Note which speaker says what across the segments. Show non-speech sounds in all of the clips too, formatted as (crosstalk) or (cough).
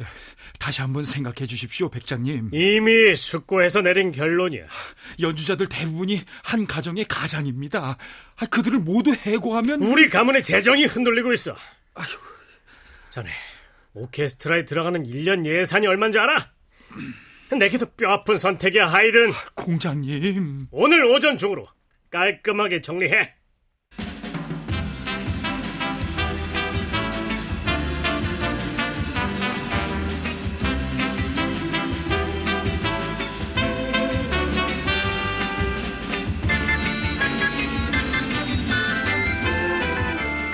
Speaker 1: 자, 다시 한번 생각해 주십시오, 백장님.
Speaker 2: 이미 숙고해서 내린 결론이야.
Speaker 1: 연주자들 대부분이 한 가정의 가장입니다. 아, 그들을 모두 해고하면
Speaker 2: 우리 가문의 재정이 흔들리고 있어. 아휴. 자네, 오케스트라에 들어가는 1년 예산이 얼마인 줄 알아? 내게도 뼈아픈 선택이야, 하이든.
Speaker 1: 공장님.
Speaker 2: 오늘 오전 중으로 깔끔하게 정리해.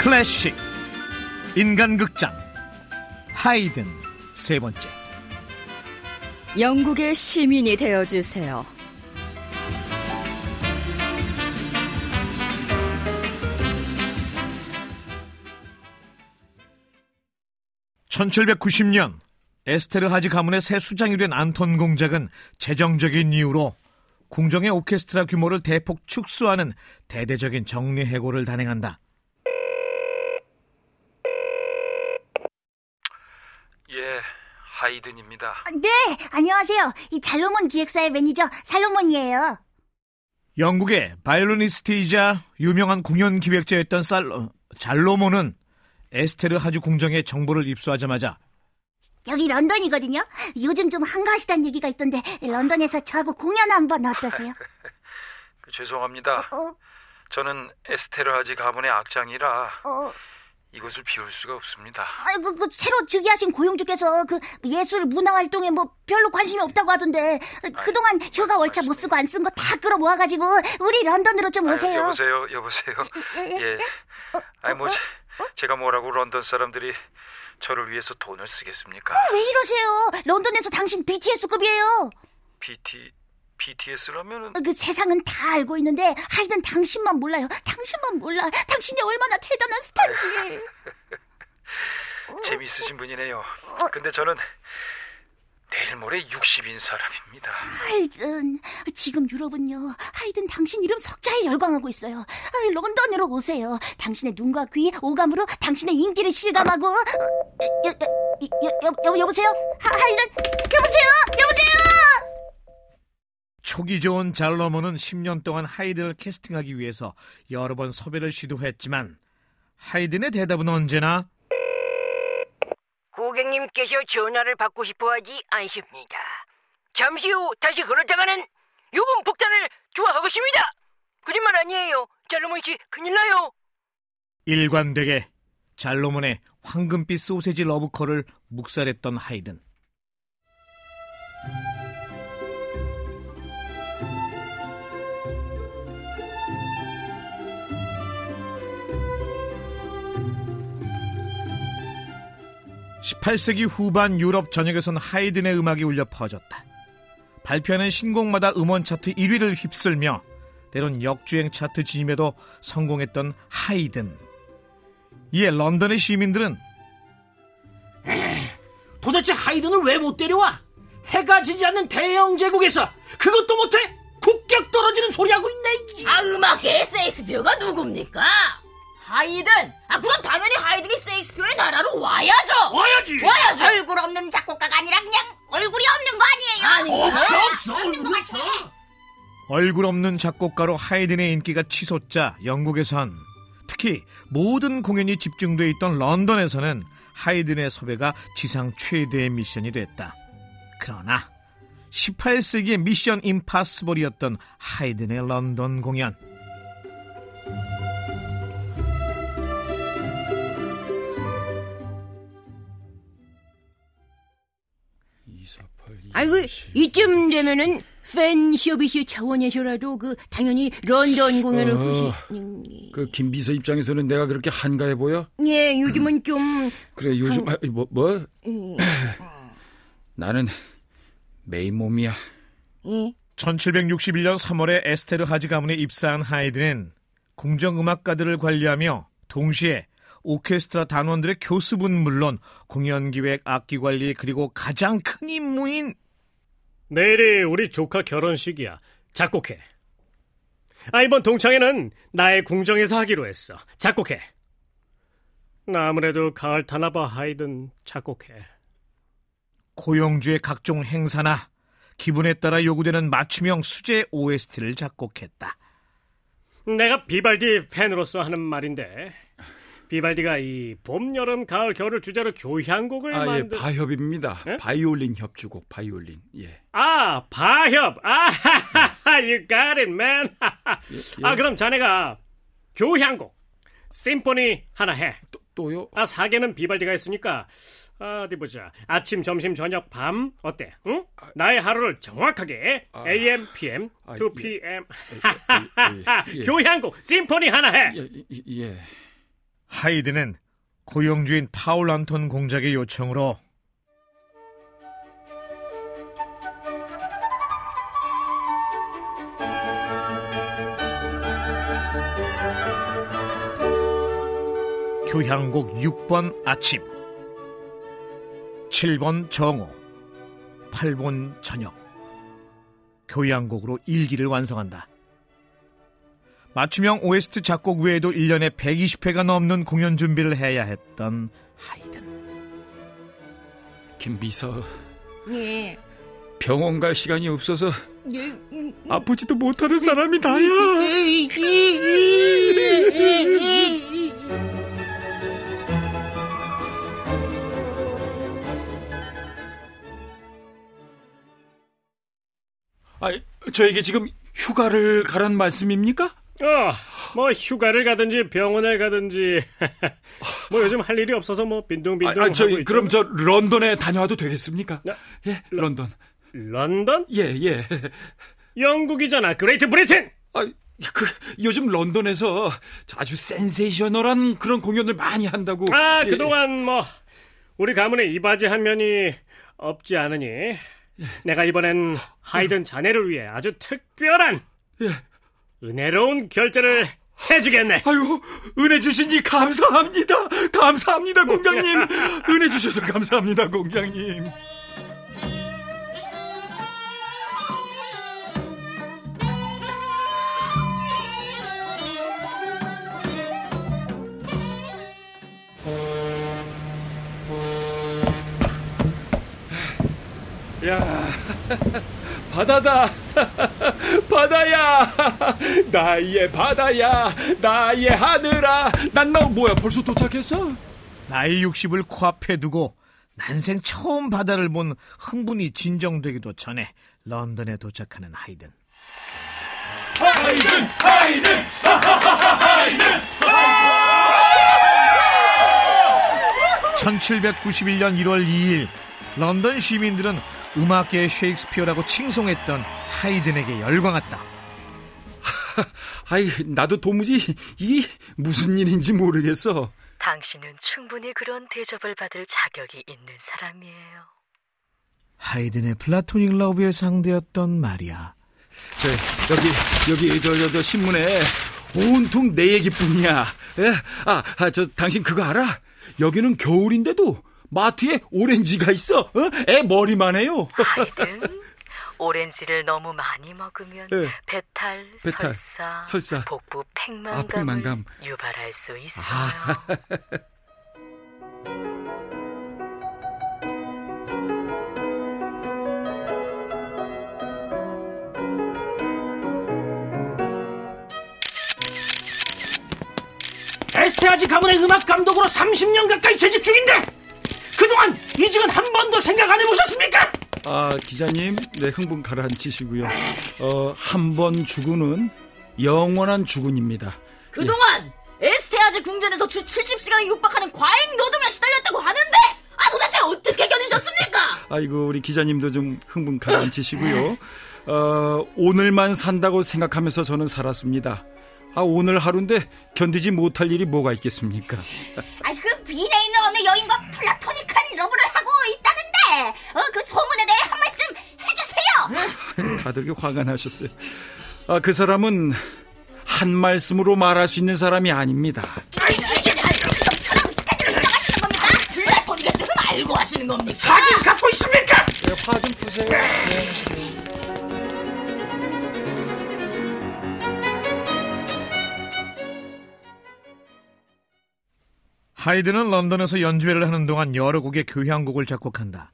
Speaker 3: 클래식 인간극장 하이든 세 번째
Speaker 4: 영국의 시민이 되어주세요.
Speaker 3: (1790년) 에스테르 하지 가문의 새 수장이 된 안톤 공작은 재정적인 이유로 궁정의 오케스트라 규모를 대폭 축소하는 대대적인 정리해고를 단행한다.
Speaker 1: 하이든입니다.
Speaker 5: 네, 안녕하세요. 이 잘로몬 기획사의 매니저 살로몬이에요.
Speaker 3: 영국의 바이올리니스트이자 유명한 공연 기획자였던 살로, 잘로몬은 에스테르 하주 궁정에 정보를 입수하자마자
Speaker 5: 여기 런던이거든요. 요즘 좀 한가하시다는 얘기가 있던데 런던에서 저하고 공연 한번 어떠세요?
Speaker 1: 그, (laughs) 죄송합니다. 어, 어? 저는 에스테르 하지 가문의 악장이라 어, 이것을 비울 수가 없습니다.
Speaker 5: 아이고 그, 그 새로 즉위하신 고용주께서 그 예술 문화 활동에 뭐 별로 관심이 없다고 하던데 그동안 휴가 월차 못 쓰고 안 쓴 거 다 끌어 모아 가지고 우리 런던으로 좀 오세요.
Speaker 1: 아, 여보세요, 여보세요. 예. 예. 어, 아니 뭐 어, 어? 제가 뭐라고 런던 사람들이 저를 위해서 돈을 쓰겠습니까?
Speaker 5: 어, 왜 이러세요? 런던에서 당신 BTS급이에요.
Speaker 1: BT BTS라면은
Speaker 5: 그 세상은 다 알고 있는데 하여튼 당신만 몰라요. 당신만 몰라. 당신이 얼마나 대단한 스타인지. (laughs)
Speaker 1: 재미있으신 분이네요. 근데 저는 내일 모레 60인 사람입니다.
Speaker 5: 하여튼 지금 유럽은요. 하여튼 당신 이름 석자에 열광하고 있어요. 아, 런던으로 오세요. 당신의 눈과 귀, 오감으로 당신의 인기를 실감하고. 어, 여, 여, 여, 여, 여보세요? 하, 하여튼 여보세요? 여보세요?
Speaker 3: 초기 좋은 잘러머는 10년 동안 하이든을 캐스팅하기 위해서 여러 번 섭외를 시도했지만 하이든의 대답은 언제나
Speaker 6: 고객님께서 전화를 받고 싶어 하지 않습니다. 잠시 후 다시 걸었다가는 요금 폭탄을 좋아하겠습니다. 거짓말 아니에요. 잘로몬 씨 큰일 나요.
Speaker 3: 일관되게 잘로몬의 황금빛 소세지 러브콜을 묵살했던 하이든. 18세기 후반 유럽 전역에선 하이든의 음악이 울려 퍼졌다. 발표하는 신곡마다 음원 차트 1위를 휩쓸며 때론 역주행 차트 진입에도 성공했던 하이든. 이에 런던의 시민들은
Speaker 7: 도대체 하이든을 왜 못 데려와? 해가 지지 않는 대영 제국에서 그것도 못해? 국격 떨어지는 소리하고 있네.
Speaker 8: 아 음악계의 세익스피어가 누굽니까? 하이든? 아, 그럼 당연히 하이든이 세익스피어의 나라로 와야죠!
Speaker 7: 와야지!
Speaker 8: 와야죠! 얼굴 없는 작곡가가 아니라 그냥 얼굴이 없는 거 아니에요?
Speaker 7: 아니, 없어, 없어! 얼굴 없어!
Speaker 3: 얼굴 없는 작곡가로 하이든의 인기가 치솟자 영국에선 특히 모든 공연이 집중돼 있던 런던에서는 하이든의 섭외가 지상 최대의 미션이 됐다. 그러나 18세기의 미션 임파스벌이었던 하이든의 런던 공연.
Speaker 6: 아이고 이쯤 되면은 팬 서비스 차원에서라도 그 당연히 런던 공연을 어, 보시.
Speaker 1: 그 김 비서 입장에서는 내가 그렇게 한가해 보여?
Speaker 6: 예, 요즘은 좀.
Speaker 1: 그래 요즘 한... 뭐 뭐? 음. (clears throat) 나는 매인 몸이야.
Speaker 3: 예. 1761년 3월에 에스테르하지 가문에 입사한 하이든은 궁정음악가들을 관리하며 동시에 오케스트라 단원들의 교습은 물론 공연 기획, 악기 관리 그리고 가장 큰 임무인
Speaker 2: 내일이 우리 조카 결혼식이야. 작곡해. 아 이번 동창회는 나의 궁정에서 하기로 했어. 작곡해. 나 아무래도 가을 타나바 하이든 작곡해.
Speaker 3: 고영주의 각종 행사나 기분에 따라 요구되는 맞춤형 수제 OST를 작곡했다.
Speaker 2: 내가 비발디 팬으로서 하는 말인데 비발디가 이 봄, 여름, 가을, 겨울을 주제로 교향곡을
Speaker 1: 아, 예,
Speaker 2: 만든
Speaker 1: 바협입니다.
Speaker 2: 예?
Speaker 1: 바이올린 협주곡, 바이올린. 예.
Speaker 2: 아, 바협. 아, you got it, man. 아, 그럼 자네가 교향곡, 심포니 하나 해.
Speaker 1: 또, 또요?
Speaker 2: 아, 사계는 비발디가 했으니까. 아, 어디 보자. 아침, 점심, 저녁, 밤 어때? 응? 나의 하루를 정확하게 AM, PM,
Speaker 1: 아,
Speaker 2: 2
Speaker 1: 예.
Speaker 2: PM.
Speaker 1: 예, 예. (laughs)
Speaker 2: 교향곡, 심포니 하나 해.
Speaker 1: 예, 예, 예.
Speaker 3: 하이드는 고영주인 파울 안톤 공작의 요청으로 교향곡 6번 아침 7번 정오 8번 저녁 교향곡으로 일기를 완성한다. 맞춤형 OST 작곡 외에도 1년에 120회가 넘는 공연 준비를 해야 했던 하이든.
Speaker 1: 김비서,
Speaker 8: 예.
Speaker 1: 병원 갈 시간이 없어서
Speaker 8: 예. 음.
Speaker 1: 아프지도 못하는 사람이 다야. 아, 저에게 지금 휴가를 가란 말씀입니까?
Speaker 2: 어, 뭐 휴가를 가든지 병원을 가든지 (laughs) 뭐 요즘 할 일이 없어서 뭐 빈둥빈둥
Speaker 1: 아, 아, 저
Speaker 2: 하고 있죠.
Speaker 1: 그럼 저 런던에 다녀와도 되겠습니까?
Speaker 2: 야,
Speaker 1: 예, 런 던.
Speaker 2: 런던?
Speaker 1: 예, 예.
Speaker 2: 영국이잖아. Great Britain.
Speaker 1: 아, 그 요즘 런던에서 아주 센세이셔널한 그런 공연을 많이 한다고.
Speaker 2: 아,
Speaker 1: 예,
Speaker 2: 그동안 뭐 우리 가문에 이바지 한 면이 없지 않으니 내가 이번엔 하이든 자네를 위해 아주 특별한
Speaker 1: 예.
Speaker 2: 은혜로운 결제를 해주겠네.
Speaker 1: 아유, 은혜 주시니 감사합니다. 감사합니다, 공장님. (laughs) 은혜 주셔서 감사합니다, 공장님. 야, (laughs) 바다다. (laughs) 바다야. (laughs) 나의 바다야. 나의 하늘아. 난 너 뭐야? 벌써 도착했어?
Speaker 3: 나이 60을 코앞에 두고 난생 처음 바다를 본 흥분이 진정되기도 전에 런던에 도착하는 하이든.
Speaker 1: 하이든, 하이든.
Speaker 3: 1791년 1월 2일 런던 시민들은 음악계의 셰익스피어라고 칭송했던 하이든에게 열광했다. (laughs)
Speaker 1: 아이, 나도 도무지 이 무슨 일인지 모르겠어.
Speaker 9: 당신은 충분히 그런 대접을 받을 자격이 있는 사람이에요.
Speaker 3: 하이든의 플라토닉 러브의 상대였던 마리아.
Speaker 1: 저 여기 여기 저 저 저 신문에 온통 내 얘기뿐이야. 예? 아, 아, 저 당신 그거 알아? 여기는 겨울인데도 마트에 오렌지가 있어. 어? 애 머리만 해요. (laughs)
Speaker 9: 오렌지를 너무 많이 먹으면
Speaker 1: 예.
Speaker 9: 배탈,
Speaker 1: 배탈,
Speaker 9: 설사,
Speaker 1: 설사.
Speaker 9: 복부 팽만감을
Speaker 1: 아, 팽만감.
Speaker 9: 유발할 수 있어요.
Speaker 7: 에스테아지 가문의 음악 감독으로 30년 가까이 재직 중인데 그 동안 이 집은 한 번도 생각 안 해보셨습니까?
Speaker 1: 아, 기자님, 네, 흥분 가라앉히시고요. 어, 한 번 죽은은 영원한 죽은입니다.
Speaker 8: 그동안 에스테아즈 궁전에서 주 70시간을 육박하는 과잉 노동에 시달렸다고 하는데 아 도대체 어떻게 견디셨습니까?
Speaker 1: 아이고, 우리 기자님도 좀 흥분 가라앉히시고요. 어, 오늘만 산다고 생각하면서 저는 살았습니다. 아, 오늘 하루인데 견디지 못할 일이 뭐가 있겠습니까?
Speaker 8: 아이 그 빈에 있는 어느 여인과 플라토닉한 러브를 하고 있다는데 어, 그 소문에 대해 한 말씀 해주세요.
Speaker 1: 다들 그 화가 나셨어요. 아, 그 사람은 한 말씀으로 말할 수 있는 사람이 아닙니다.
Speaker 8: 알고 하시는 겁니까?
Speaker 7: 사진 갖고 있습니까?
Speaker 1: 화좀 푸세요.
Speaker 3: 하이든은 런던에서 연주회를 하는 동안 여러 곡의 교향곡을 작곡한다.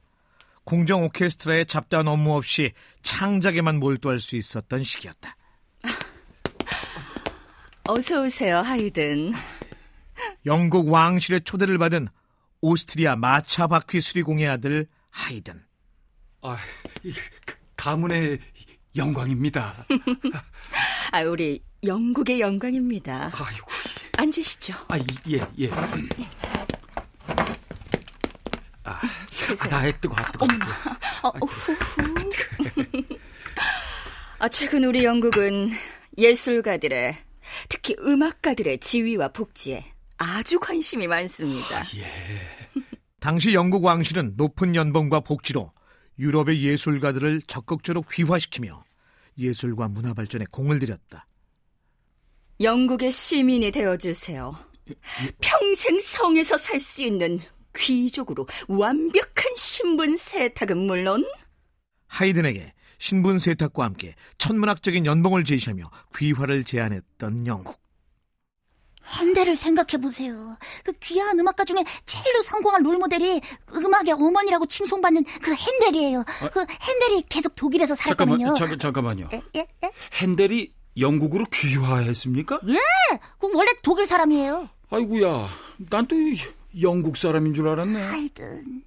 Speaker 3: 공정 오케스트라의 잡다한 업무 없이 창작에만 몰두할 수 있었던 시기였다. (laughs)
Speaker 4: 어서 오세요, 하이든.
Speaker 3: 영국 왕실의 초대를 받은 오스트리아 마차 바퀴 수리공의 아들 하이든.
Speaker 1: 아, 이, 그, 가문의 영광입니다. (laughs)
Speaker 4: 아, 우리 영국의 영광입니다.
Speaker 1: 아이고.
Speaker 4: 앉으시죠.
Speaker 1: 아, 예, 예. 아,
Speaker 4: 드세요.
Speaker 1: 아, 뜨거, 아, 뜨거.
Speaker 4: 어, 후후. 아, 최근 우리 영국은 예술가들의 특히 음악가들의 지위와 복지에 아주 관심이 많습니다.
Speaker 3: 당시 영국 왕실은 높은 연봉과 복지로 유럽의 예술가들을 적극적으로 휘화시키며 예술과 문화 발전에 공을 들였다.
Speaker 4: 영국의 시민이 되어주세요. 평생 성에서 살 수 있는 귀족으로 완벽한 신분 세탁은 물론
Speaker 3: 하이든에게 신분 세탁과 함께 천문학적인 연봉을 제시하며 귀화를 제안했던 영국.
Speaker 5: 핸델을 생각해 보세요. 그 귀한 음악가 중에 제일로 성공한 롤모델이 음악의 어머니라고 칭송받는 그 핸델이에요. 그 핸델이 계속 독일에서
Speaker 1: 잠깐만,
Speaker 5: 살았거든요.
Speaker 1: 잠깐, 잠깐만요.
Speaker 5: 예, 예, 예?
Speaker 1: 핸델이 영국으로 귀화했습니까?
Speaker 5: 예, 그 원래 독일 사람이에요.
Speaker 1: 아이고야, 난 또 영국 사람인 줄 알았네.
Speaker 5: 하이든,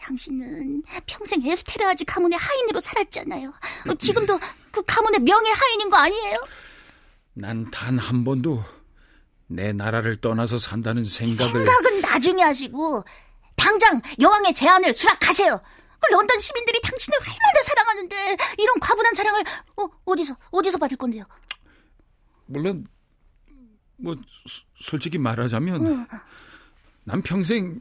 Speaker 5: 당신은 평생 에스테르아지 가문의 하인으로 살았잖아요. 어, 지금도 그 가문의 명예 하인인 거 아니에요?
Speaker 1: 난 단 한 번도 내 나라를 떠나서 산다는 생각을
Speaker 5: 생각은 나중에 하시고 당장 여왕의 제안을 수락하세요. 그 런던 시민들이 당신을 얼마나 사랑하는데 이런 과분한 사랑을 어, 어디서 어디서 받을 건데요?
Speaker 1: 물론 뭐 소- 솔직히 말하자면 난 평생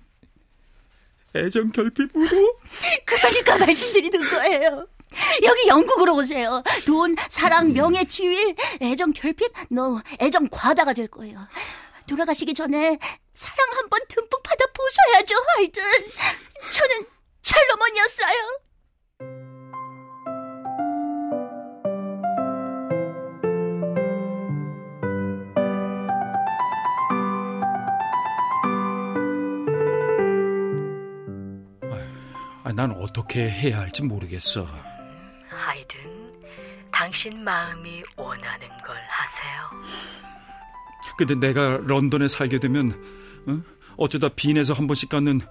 Speaker 1: 애정 결핍으로 (laughs)
Speaker 5: 그러니까 말씀드리는 거예요. 여기 영국으로 오세요. 돈, 사랑, 명예, 지위, 애정 결핍, 너 애정 과다가 될 거예요. 돌아가시기 전에 사랑 한번 듬뿍 받아 보셔야죠, 하이든. 저는 찰로몬이었어요.
Speaker 1: 아, 난 어떻게 해야 할지 모르겠어.
Speaker 9: 하이든, 당신 마음이 원하는 걸 하세요.
Speaker 1: 근데 내가 런던에 살게 되면 어? 어쩌다 빈에서 한 번씩 갖는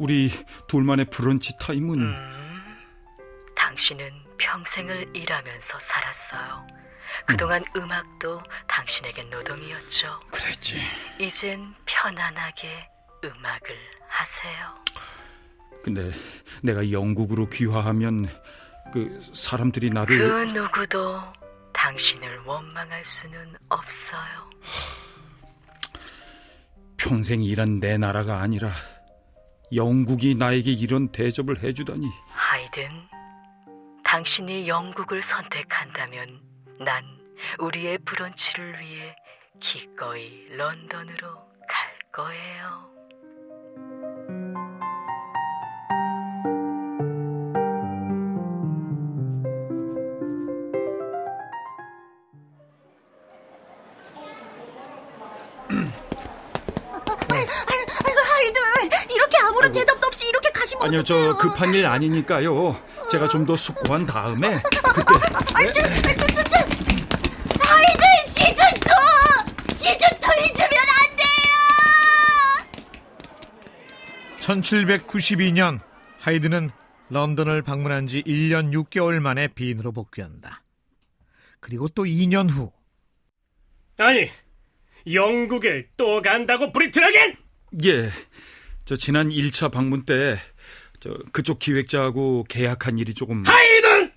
Speaker 1: 우리 둘만의 브런치 타임은
Speaker 9: 당신은 평생을 일하면서 살았어요. 그동안 음 악도 당신에게 노동이었죠.
Speaker 1: 그랬지.
Speaker 9: 이젠 편안하게 음악을 하세요.
Speaker 1: 근데 내가 영국으로 귀화하면 그 사람들이
Speaker 9: 그
Speaker 1: 나를
Speaker 9: 누구도 당신을 원망할 수는 없어요.
Speaker 1: 평생 일한 내 나라가 아니라 영국이 나에게 이런 대접을 해주다니.
Speaker 9: 하이든, 당신이 영국을 선택한다면 난 우리의 브런치를 위해 기꺼이 런던으로 갈 거예요.
Speaker 1: 아니요. 저 급한 일 아니니까요. 제가 좀 더 숙고한 다음에 그때
Speaker 5: 아니, 저, 저, 저, 저. 하이든 시즌 2! 시즌 2 잊으면 안 돼요!
Speaker 3: 1792년 하이든은 런던을 방문한 지 1년 6개월 만에 빈으로 복귀한다. 그리고 또 2년 후
Speaker 2: 아니, 영국을 또 간다고 브리트라겐?
Speaker 1: 예, 저 지난 1차 방문 때 저 그쪽 기획자하고 계약한 일이 조금
Speaker 2: 하이든!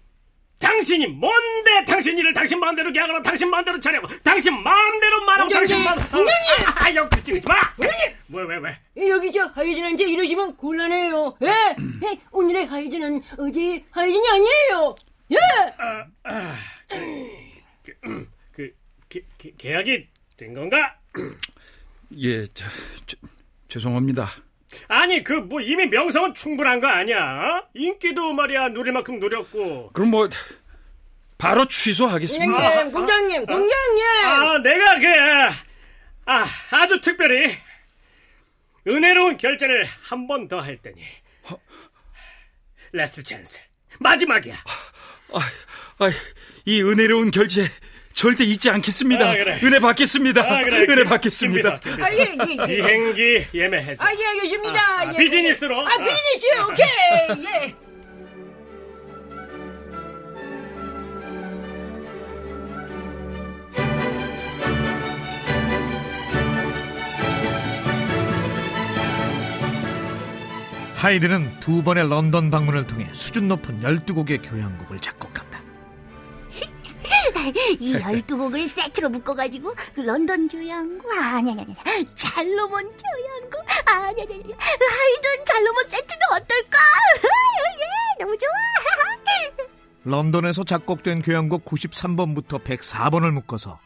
Speaker 2: 당신이 뭔데 당신 일을 당신 마음대로 계약하고 당신 마음대로 차려고 당신 마음대로 말하고 당신 마음
Speaker 10: 공장님!
Speaker 2: 아, 아, 여기 찍지 마! 공장님! 왜, 왜, 왜?
Speaker 10: 여기 저 하이든한테 이러시면 곤란해요. 예? 예? 오늘의 하이든은 어제 하이든이 아니에요. 예?
Speaker 2: 그, 게, 게, 계약이 된 건가?
Speaker 1: 예, 저, 저, 죄송합니다.
Speaker 2: 아니, 그, 뭐, 이미 명성은 충분한 거 아니야? 인기도 말이야, 누릴 만큼 누렸고.
Speaker 1: 그럼 뭐 바로 취소하겠습니다.
Speaker 10: 공작님, 공작님, 공작님.
Speaker 2: 아, 내가 그, 아, 아주 특별히, 은혜로운 결재를 한 번 더 할 테니. last chance. 마지막이야.
Speaker 1: 아, 아, 이 은혜로운 결제 절대 잊지 않겠습니다.
Speaker 2: 아, 그래.
Speaker 1: 은혜 받겠습니다.
Speaker 2: 아, 그래.
Speaker 1: 은혜
Speaker 2: 김-
Speaker 1: 받겠습니다.
Speaker 2: 김비서, 김비서.
Speaker 10: 아, 예, 예, 예.
Speaker 2: 비행기 예매해 줘.
Speaker 10: 아, 예, 알겠습니다.
Speaker 2: 아, 아,
Speaker 10: 예,
Speaker 2: 비즈니스로.
Speaker 10: 예. 아, 비즈니스, (laughs) 오케이. 예.
Speaker 3: 하이든은 두 번의 런던 방문을 통해 수준 높은 12곡의 교향곡을 작곡한다.
Speaker 5: 이 열두 곡을 세트로 묶어가지고 그 런던 교향곡 아니 잘로몬 교향곡 아니 하이든 잘로몬 세트도 어떨까? (laughs) 예 너무 좋아. (laughs)
Speaker 3: 런던에서 작곡된 교향곡 93번부터 104번을 묶어서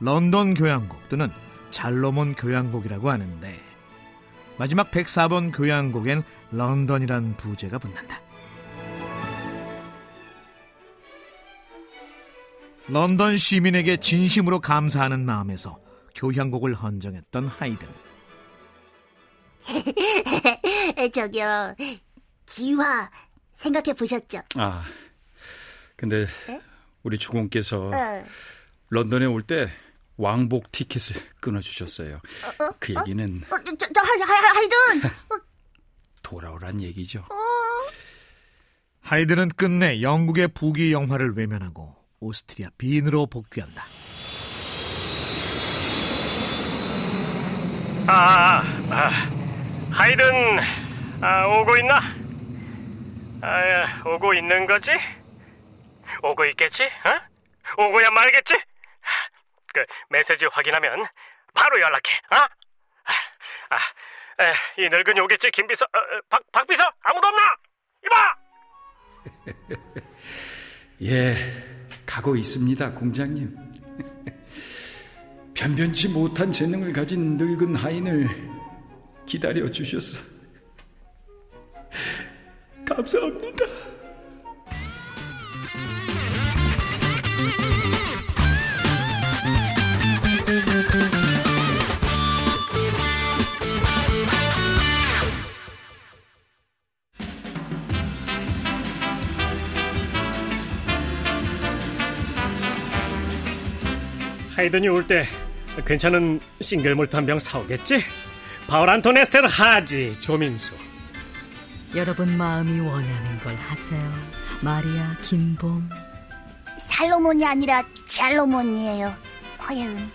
Speaker 3: 런던 교향곡 또는 잘로몬 교향곡이라고 하는데 마지막 104번 교향곡엔 런던이란 부제가 붙는다. 런던 시민에게 진심으로 감사하는 마음에서 교향곡을 헌정했던 하이든. (laughs)
Speaker 5: 저기요 기화 생각해 보셨죠?
Speaker 1: 아, 근데 우리 주공께서
Speaker 5: 어.
Speaker 1: 런던에 올 때 왕복 티켓을 끊어주셨어요. 그 얘기는
Speaker 5: 어, 저, 저, 하, 하, 하이든 어, (laughs)
Speaker 1: 돌아오란 얘기죠.
Speaker 3: 하이든은 끝내 영국의 부귀 영화를 외면하고 오스트리아 빈으로 복귀한다.
Speaker 2: 아, 아, 하이든 아, 오고 있나? 아, 오고 있는 거지? 오고 있겠지? 어? 오고야 말겠지? 그 메시지 확인하면 바로 연락해. 어? 아, 아, 에, 이 늙은이 오겠지? 김 비서, 어, 어, 박 박 비서 아무도 없나? 이봐. (laughs)
Speaker 1: 예, 가고 있습니다, 공장님. (laughs) 변변치 못한 재능을 가진 늙은 하인을 기다려 주셔서 (laughs) 감사합니다.
Speaker 2: 하이든이 올 때 괜찮은 싱글 몰트 한 병 사오겠지? 바울 안토네스테르 하지 조민수.
Speaker 9: 여러분 마음이 원하는 걸 하세요. 마리아 김봄.
Speaker 5: 살로몬이 아니라 잘로몬이에요. 허예은